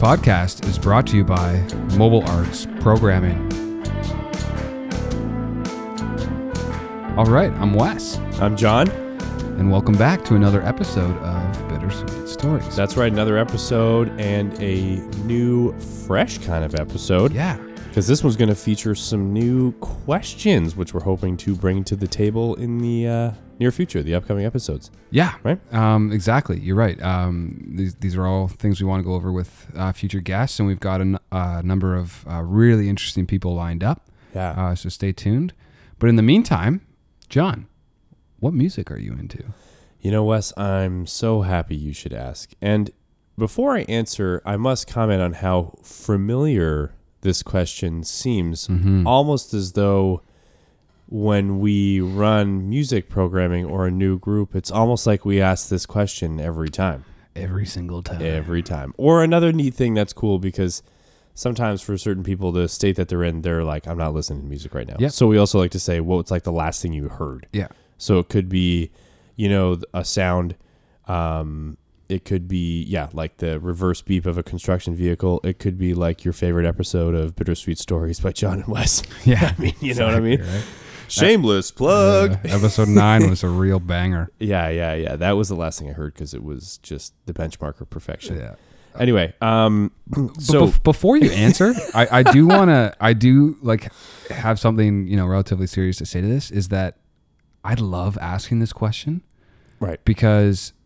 podcast is brought to you by Mobile Arts Programming. All right, I'm Wes, I'm John. and welcome back to another episode of Bittersweet Stories. That's right, another episode and a new, fresh kind of episode. yeah, Because this one's going to feature some new questions, which we're hoping to bring to the table in the uh, near future, the upcoming episodes. yeah, Right? Um, exactly. You're right. Um, these these are all things we want to go over with uh, future guests, and we've got a n- uh, number of uh, really interesting people lined up. Yeah. Uh, so stay tuned. But in the meantime, John, what music are you into? You know, Wes, I'm so happy you should ask. And before I answer, I must comment on how familiar this question seems, Mm-hmm. almost as though when we run music programming or a new group, it's almost like we ask this question every time. Every single time. Every time. Or another neat thing that's cool because sometimes for certain people, the state that they're in, they're like, I'm not listening to music right now. Yep. So we also like to say, well, it's like the last thing you heard. Yeah. So it could be, you know, a sound. Um, it could be, yeah, like the reverse beep of a construction vehicle. It could be like your favorite episode of Bittersweet Stories by John and Wes. Yeah. I mean, you know what I mean? Right? Shameless plug. Uh, episode nine was a real banger. yeah, yeah, yeah. That was the last thing I heard because it was just the benchmark of perfection. Yeah. Anyway, um, But so bef- before you answer, I, I do want to, I do like have something, you know, relatively serious to say to this is that I love asking this question right, because i-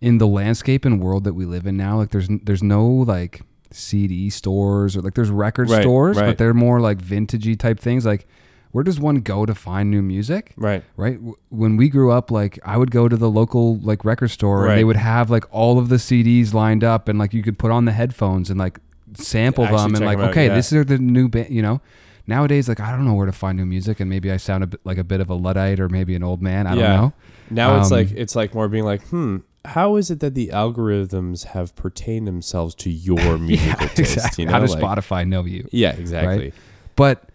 in the landscape and world that we live in now, like there's, there's no like CD stores or like there's record Right, stores, right. but they're more like vintagey type things. Like where does one go to find new music? right, right when we grew up like i would go to the local like record store and they would have like all of the cds lined up and like you could put on the headphones and like sample Actually them and like out, okay yeah. this is the new band you know nowadays like i don't know where to find new music and maybe i sound a bit like a bit of a luddite or maybe an old man i Yeah. don't know Now it's Um, like it's like more being like, hmm, how is it that the algorithms have pertained themselves to your musical taste? You know, how does like- spotify know you Yeah, exactly. But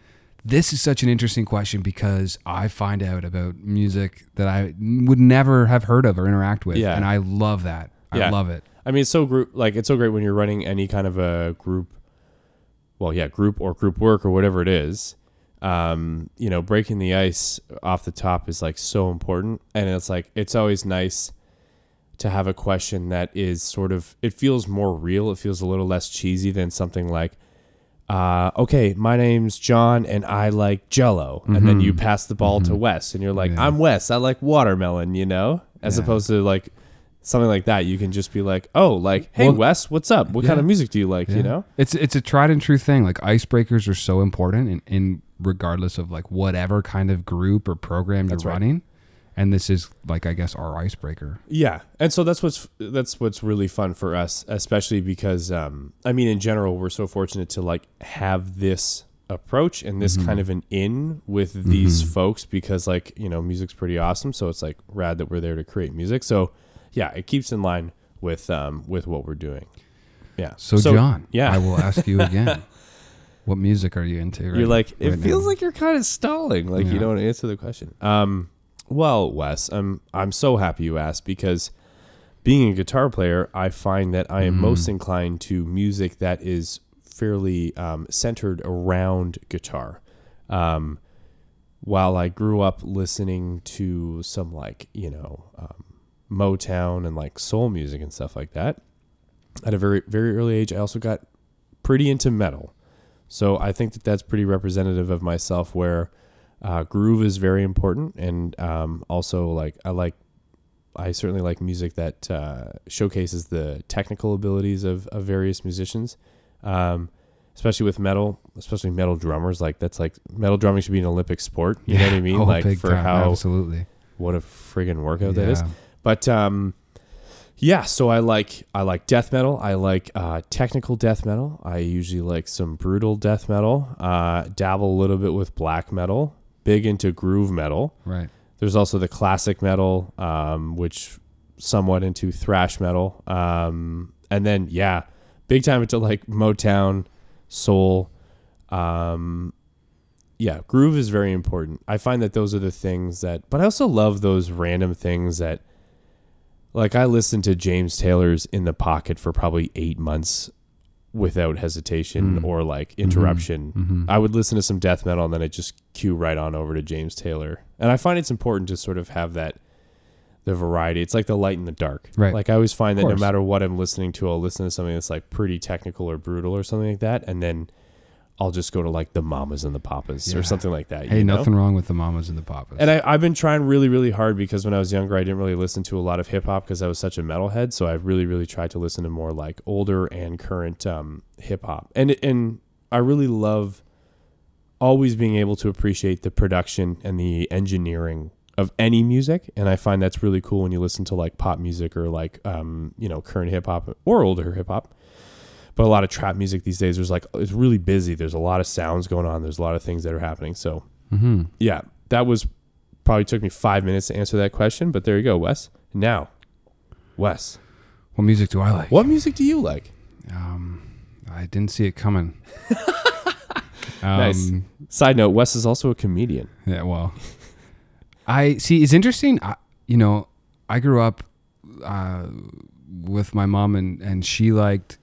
this is such an interesting question because I find out about music that I would never have heard of or interact with, Yeah. and I love that. I Yeah. love it. I mean, it's so group like it's so great when you're running any kind of a group. Well, yeah, group or group work or whatever it is. Um, you know, breaking the ice off the top is like so important, and it's like it's always nice to have a question that is sort of it feels more real. It feels a little less cheesy than something like, uh, okay, my name's John and I like Jello, and then you pass the ball to Wes, and you're like, Yeah. I'm Wes, I like watermelon, you know, as Yeah. opposed to like something like that. You can just be like, oh, like, hey, Well, Wes, what's up? What kind of music do you like? Yeah. You know? it's it's a tried and true thing. Like icebreakers are so important, in, in regardless of like whatever kind of group or program you're That's right. running. And this is like I guess our icebreaker. Yeah, and so that's what's that's what's really fun for us, especially because um, I mean, in general, we're so fortunate to like have this approach and this kind of an in with these folks because like you know music's pretty awesome. So it's like rad that we're there to create music. So yeah it keeps in line with um with what we're doing. Yeah. So, John, yeah. I will ask you again. what music are you into? Right, you're like it right feels now? like you're kind of stalling like you don't answer the question. Um well wes i'm i'm so happy you asked because being a guitar player i find that i am Mm-hmm. most inclined to music that is fairly um, centered around guitar um while i grew up listening to some like you know um, motown and like soul music and stuff like that at a very very early age i also got pretty into metal so I think that that's pretty representative of myself, where uh, groove is very important, and um, also like I like, I certainly like music that uh, showcases the technical abilities of, of various musicians, um, especially with metal, especially metal drummers. Like that's like metal drumming should be an Olympic sport. You know what I mean? Oh, like for time. how absolutely. what a friggin' workout that is. But um, yeah, so I like I like death metal. I like uh, technical death metal. I usually like some brutal death metal. Uh, dabble a little bit with black metal. Big into groove metal. Right. There's also the classic metal, um, which somewhat into thrash metal. Um, and then yeah, big time into like Motown, soul. Um, yeah, groove is very important. I find that those are the things that, but I also love those random things that, like, I listened to James Taylor's "In the Pocket" for probably eight months without hesitation Mm. or like interruption. Mhm. I would listen to some death metal and then it just cue right on over to James Taylor. And I find it's important to sort of have that the variety. It's like the light and the dark. Right. Like I always find that no matter what I'm listening to, I'll listen to something that's like pretty technical or brutal or something like that, and then I'll just go to like the mamas and the papas Yeah. or something like that. Hey, you know? nothing wrong with the mamas and the papas. And I, I've been trying really, really hard because when I was younger, I didn't really listen to a lot of hip hop because I was such a metalhead. So I've really, really tried to listen to more like older and current um, hip hop. And and I really love always being able to appreciate the production and the engineering of any music. And I find that's really cool when you listen to like pop music or like um, you know current hip hop or older hip hop. But a lot of trap music these days, there's like it's really busy. There's a lot of sounds going on. There's a lot of things that are happening. So hmm yeah, that was probably took me five minutes to answer that question, but there you go, Wes. Now, Wes, What music do I like? what music do you like? Um, I didn't see it coming. Nice. Um, Side note: Wes is also a comedian. Yeah, well, I see. It's interesting. I, you know, I grew up uh, with my mom, and and she liked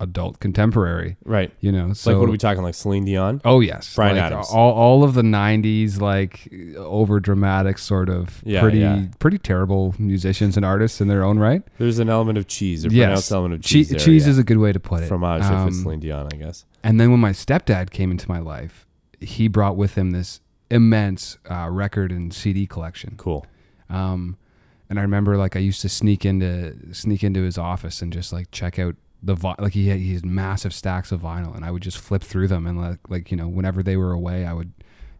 adult contemporary. Right. You know, so like, what are we talking? Like Celine Dion? Oh yes, Bryan like, Adams. All, all of the '90s, like over dramatic, sort of Yeah, pretty yeah. pretty terrible musicians and artists in their own right. There's an element of cheese, a Yes. pronounced element of Che- cheese. there, cheese yeah. is a good way to put it. fromage if it's Um, Celine Dion, I guess. And then when my stepdad came into my life, he brought with him this immense uh, record and CD collection. Cool. Um, and I remember like I used to sneak into sneak into his office and just like check out the vi- like he had, he had massive stacks of vinyl, and I would just flip through them and like like you know whenever they were away, I would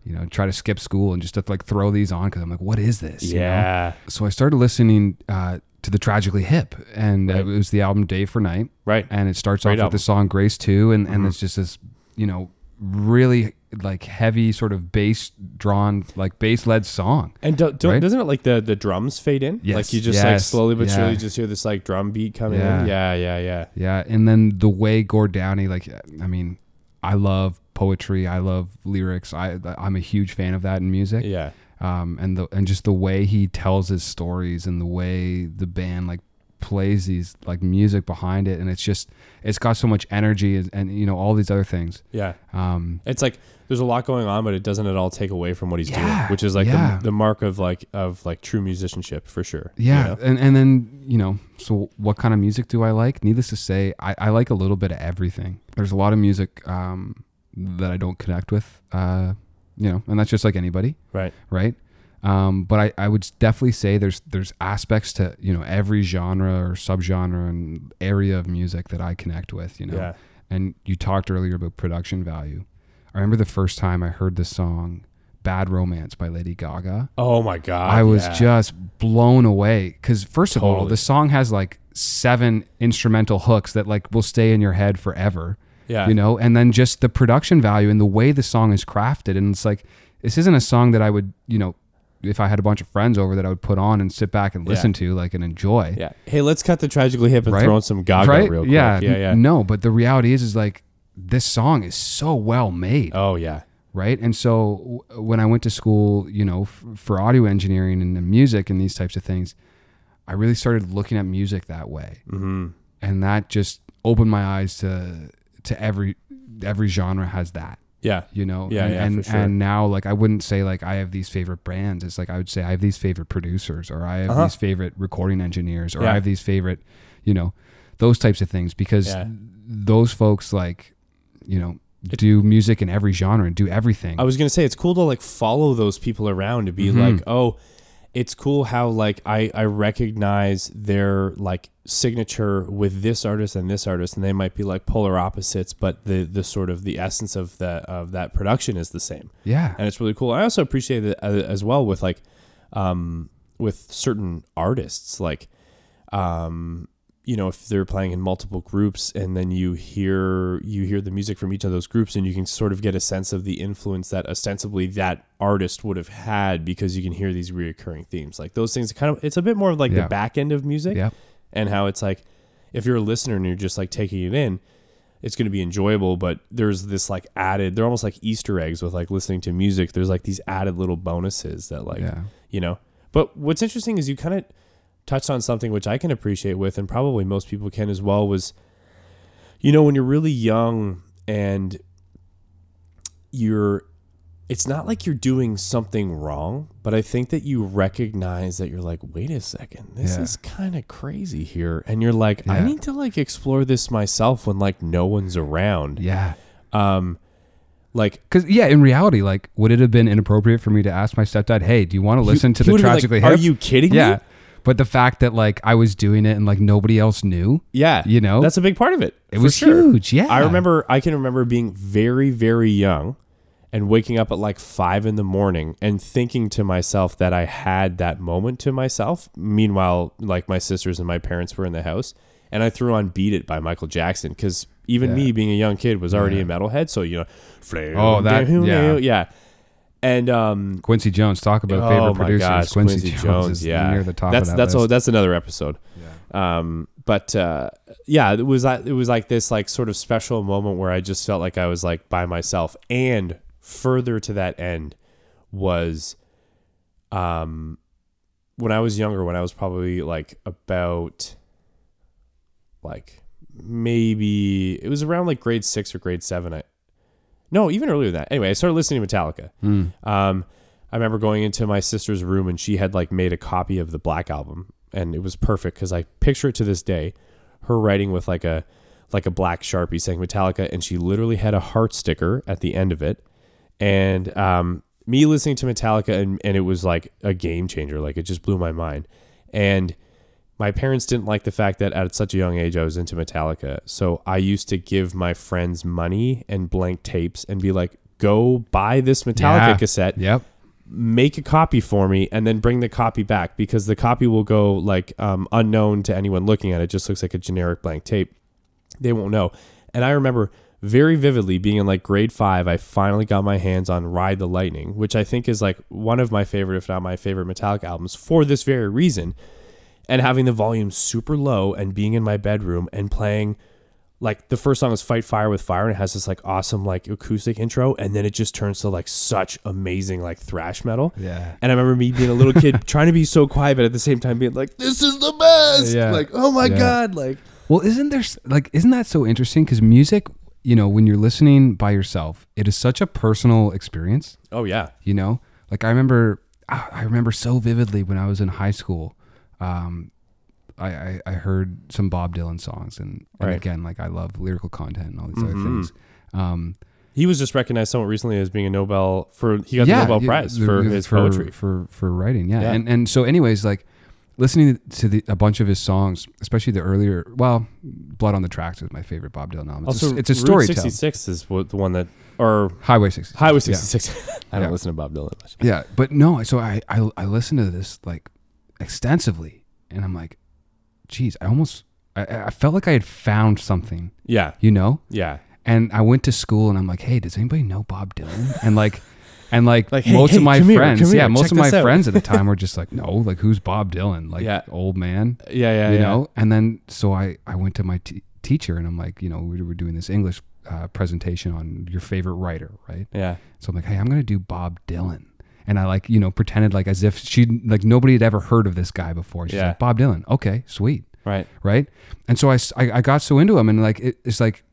you know try to skip school and just to, like throw these on because I'm like, what is this? you know? Yeah. So I started listening uh, to the Tragically Hip, and uh, Right. it was the album Day for Night Right. and it starts Great off with the song Grace Too and, and Mhm. it's just this you know really like heavy sort of bass drawn like bass led song And do, don't, Right? doesn't it like the, the drums fade in? Yes, Like you just like slowly but yeah. surely just hear this like drum beat coming Yeah. in. Yeah, yeah, yeah. yeah and then the way Gord Downie like I mean I love poetry I love lyrics I I'm a huge fan of that in music Yeah. um and the and just the way he tells his stories and the way the band like plays these like music behind it and it's just it's got so much energy and, and you know all these other things Yeah. um It's like there's a lot going on, but it doesn't at all take away from what he's doing, which is like yeah. the, the mark of like of like true musicianship for sure. you Yeah, know? and and then you know, so what kind of music do I like? Needless to say, I, I like a little bit of everything. There's a lot of music um, that I don't connect with, uh, you know, and that's just like anybody, right. right? Um, but I, I would definitely say there's there's aspects to you know every genre or subgenre and area of music that I connect with, you know. Yeah. And you talked earlier about production value. I remember the first time I heard the song "Bad Romance" by Lady Gaga. Oh my god. I was yeah. just blown away because first of all, the song has like seven instrumental hooks that like will stay in your head forever, yeah. you know, and then just the production value and the way the song is crafted, and it's like this isn't a song that I would, you know, if I had a bunch of friends over that I would put on and sit back and Yeah. listen to like and enjoy, Yeah. Hey, let's cut the tragically hip and Right? throw in some Gaga right? real quick. Yeah, Yeah. Yeah. No, but the reality is, is like this song is so well made Oh yeah. right? And so w- when I went to school, you know, f- for audio engineering and music and these types of things, I really started looking at music that way, Mm-hmm. and that just opened my eyes to to every every genre has that, Yeah. you know. Yeah, and yeah, and, sure. and now like I wouldn't say like I have these favorite brands. It's like I would say I have these favorite producers, or I have Uh-huh. these favorite recording engineers, or Yeah. I have these favorite, you know, those types of things because Yeah. those folks like, you know. Do music in every genre and do everything. I was gonna say it's cool to like follow those people around to be Mhm. like, oh, it's cool how like I I recognize their like signature with this artist and this artist, and they might be like polar opposites, but the the sort of the essence of that of that production is the same, yeah. and it's really cool. I also appreciate it uh, as well with like, um, with certain artists like, um. You know, if they're playing in multiple groups, and then you hear you hear the music from each of those groups, and you can sort of get a sense of the influence that ostensibly that artist would have had because you can hear these reoccurring themes. Like those things, kind of, it's a bit more of like Yeah. the back end of music, Yep. and how it's like if you're a listener and you're just like taking it in, it's going to be enjoyable. But there's this like added, they're almost like Easter eggs with like listening to music. There's like these added little bonuses that like yeah. you know. But what's interesting is you kind of touched on something which I can appreciate with, and probably most people can as well, was you know when you're really young and you're it's not like you're doing something wrong, but I think that you recognize that you're like, wait a second, this Yeah. is kind of crazy here. And you're like, I need to like explore this myself when like no one's around. Yeah. Um like Because yeah, in reality, like, would it have been inappropriate for me to ask my stepdad, "Hey, do you want to listen to the would've like, tragically Are hip?" you kidding yeah. me? But the fact that like I was doing it and like nobody else knew, Yeah. you know, That's a big part of it. it was sure. huge. Yeah, I remember I can remember being very, very young and waking up at like five in the morning and thinking to myself that I had that moment to myself. Meanwhile, like my sisters and my parents were in the house and I threw on Beat It by Michael Jackson because even Yeah. me being a young kid was already Yeah. a metalhead. So, you know, Oh, that- yeah. yeah. And, um, Quincy Jones. Talk about favorite oh producers. gosh, Quincy, Jones, is yeah. near the top that's of that that's list. a, that's another episode. Yeah. Um, but uh, yeah, it was like it was like this like sort of special moment where I just felt like I was like by myself. And further to that end was, um, when I was younger, when I was probably like about, like maybe it was around like grade six or grade seven. I, no, even earlier than that. Anyway, I started listening to Metallica. Mm. Um, I remember going into my sister's room and she had like made a copy of the Black album, and it was perfect because I picture it to this day, her writing with like a like a black sharpie saying Metallica, and she literally had a heart sticker at the end of it, and um, me listening to Metallica and and it was like a game changer, like it just blew my mind, and my parents didn't like the fact that at such a young age I was into Metallica. So I used to give my friends money and blank tapes and be like, go buy this Metallica Yeah. cassette, Yep. make a copy for me, and then bring the copy back because the copy will go like um, unknown to anyone looking at it. Just looks like a generic blank tape. They won't know. And I remember very vividly being in like grade five, I finally got my hands on Ride the Lightning, which I think is like one of my favorite, if not my favorite Metallica albums for this very reason and having the volume super low and being in my bedroom and playing like the first song is Fight Fire with Fire and it has this like awesome like acoustic intro and then it just turns to like such amazing like thrash metal. Yeah. And I remember me being a little kid trying to be so quiet but at the same time being like this is the best. Yeah. Like oh my Yeah. god like Well, isn't there like isn't that so interesting? Because music, you know, when you're listening by yourself, it is such a personal experience. oh yeah. You know, like I remember, ah, I remember so vividly when I was in high school. Um, I, I, I heard some Bob Dylan songs, and, and Right. again, like I love lyrical content and all these other Mhm. things. Um, He was just recognized somewhat recently as being a Nobel for he got the Nobel yeah, Prize the- for the- his for, poetry. for for writing. Yeah. Yeah. and and so, anyways, like listening to the, a bunch of his songs, especially the earlier, well, "Blood on the Tracks" is my favorite Bob Dylan album. It's Also, a, it's a story 66 is what the one that or Highway 66. Highway Yeah. 66. I don't Yeah. listen to Bob Dylan much. Yeah, but no. So I I I listened to this like extensively, and I'm like, geez, I almost I, I felt like I had found something, Yeah. you know. Yeah. And I went to school, and I'm like, hey, does anybody know Bob Dylan? And like. And like, Like, hey, most hey, of my here, friends, come yeah, here, most of my out. friends at the time were just like, no, like who's Bob Dylan? Like Yeah. old man, Yeah, yeah, you yeah. know. And then so I I went to my t- teacher, and I'm like, you know, we were doing this English uh, presentation on your favorite writer, right? Yeah. So I'm like, hey, I'm gonna do Bob Dylan, and I like you know pretended like as if she like nobody had ever heard of this guy before. She's Yeah. like Bob Dylan, okay, sweet, Right. right? And so I I got so into him, and like it, it's like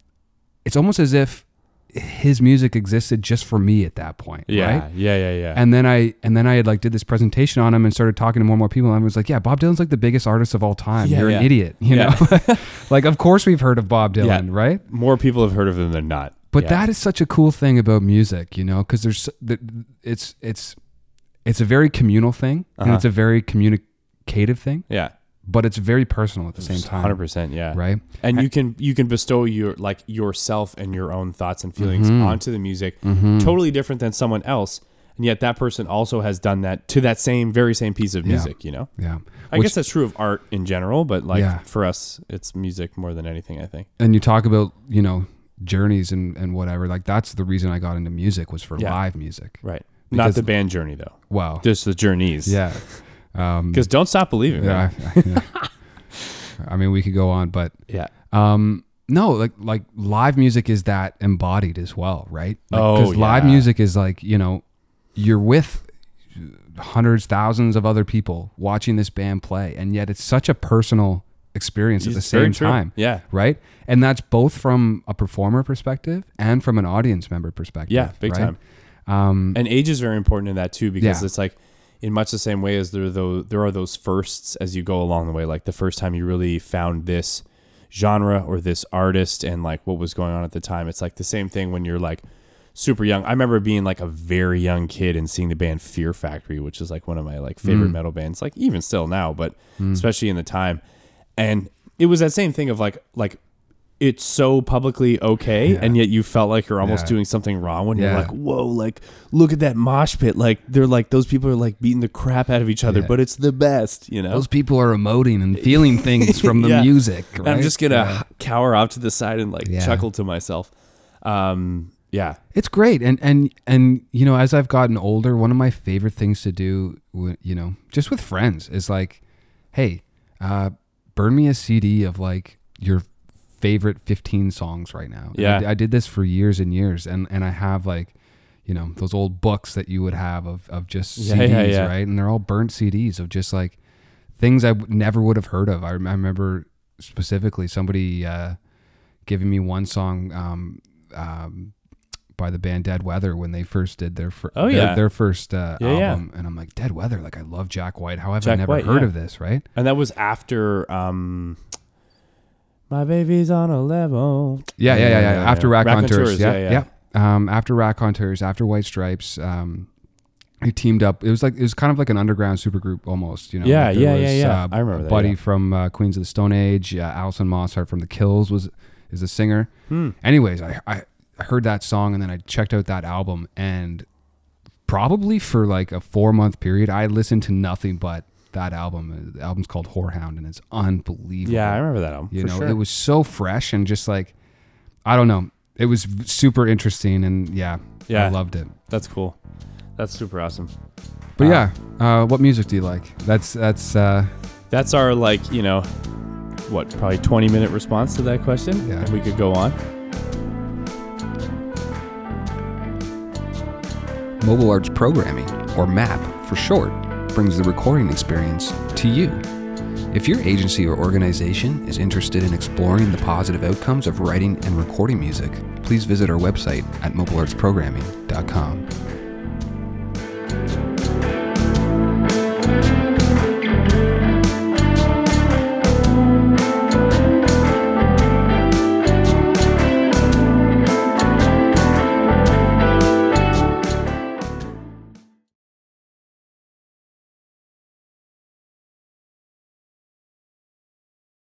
it's almost as if his music existed just for me at that point, Yeah. right? Yeah, yeah, yeah. And then I and then I had like did this presentation on him and started talking to more and more people. And I was like, yeah, Bob Dylan's like the biggest artist of all time. Yeah, You're yeah. an idiot, you Yeah. know. like, of course we've heard of Bob Dylan, right? More people have heard of him than not. But that is such a cool thing about music, you know, because there's th- it's it's it's a very communal thing and Uh-huh. it's a very communicative thing, yeah, but it's very personal at the same time, hundred percent. Yeah, right? and you can you can bestow your like yourself and your own thoughts and feelings Mhm. onto the music, Mm-hmm. totally different than someone else, and yet that person also has done that to that same very same piece of music. You know, Yeah, I Which- guess that's true of art in general, but like Yeah. for us, it's music more than anything. I think. and you talk about you know journeys and and whatever. Like that's the reason I got into music was for Yeah. live music. Right. Not the band journey though, Wow. just the journeys. Yeah. Um, Because don't stop believing. yeah. I, I- yeah. I mean, we could go on, but Yeah. Um, no, like like live music is that embodied as well, right? Like, Oh, live yeah. music is like you know, you're with hundreds, thousands of other people watching this band play, and yet it's such a personal experience at the It's same time Yeah. right and that's both from a performer perspective and from an audience member perspective Yeah, big right? time. Um And age is very important in that too, because Yeah. it's like in much the same way as there are those there are those firsts as you go along the way. Like the first time you really found this genre or this artist and like what was going on at the time. It's like the same thing when you're like super young. I remember being like a very young kid and seeing the band Fear Factory, which is like one of my like favorite Mm. metal bands, like even still now, but mm, especially in the time. And it was that same thing of like like it's so publicly okay, Yeah. and yet you felt like you're almost Yeah. doing something wrong when Yeah. you're like, whoa, like look at that mosh pit. Like they're like those people are like beating the crap out of each other, but it's the best, you know. those people are emoting and feeling things from the music And I'm just gonna cower off to the side and like chuckle to myself. Um, yeah, It's great, and and and you know, as I've gotten older, one of my favorite things to do, you know, just with friends, is like, hey, uh, burn me a CD of like your favorite 15 songs right now. And Yeah. I, I did this for years and years, and and I have like, you know, those old books that you would have of of just Yeah, CDs, yeah, yeah. right? And they're all burnt CDs of just like things I w- never would have heard of. I, I remember specifically somebody uh, giving me one song. Um, um, by the band Dead Weather when they first did their fir- Oh, their, yeah. their first uh, Yeah, yeah. album, and I'm like Dead Weather, like I love Jack White. How have I never White, heard yeah. of this? Right? and that was after um, my baby's on a level. Yeah, yeah, yeah, yeah. After Rack, on Raconteurs, yeah, yeah, yeah. yeah. Um, after Raconteurs, after White Stripes, um, he teamed up. It was like it was kind of like an underground supergroup almost. You know? Yeah, Like, there yeah, yeah, was, yeah. Uh, I remember that, Buddy yeah. from uh, Queens of the Stone Age, uh, Alison Mosshart from the Kills was is the singer. Hmm. anyways, I, I heard that song and then I checked out that album and probably for like a four month period, I listened to nothing but that album. The album's called Horehound and it's unbelievable. Yeah, I remember that album. You for know, sure. it was so fresh and just like, I don't know. It was super interesting and yeah, Yeah. I loved it. That's cool. That's super awesome. But Uh, yeah, uh, what music do you like? That's, that's, uh, That's our like, you know, what, probably 20 minute response to that question. Yeah. And we could go on. Mobile Arts Programming, or MAP for short, brings the recording experience to you. If your agency or organization is interested in exploring the positive outcomes of writing and recording music, please visit our website at mobileartsprogramming.com.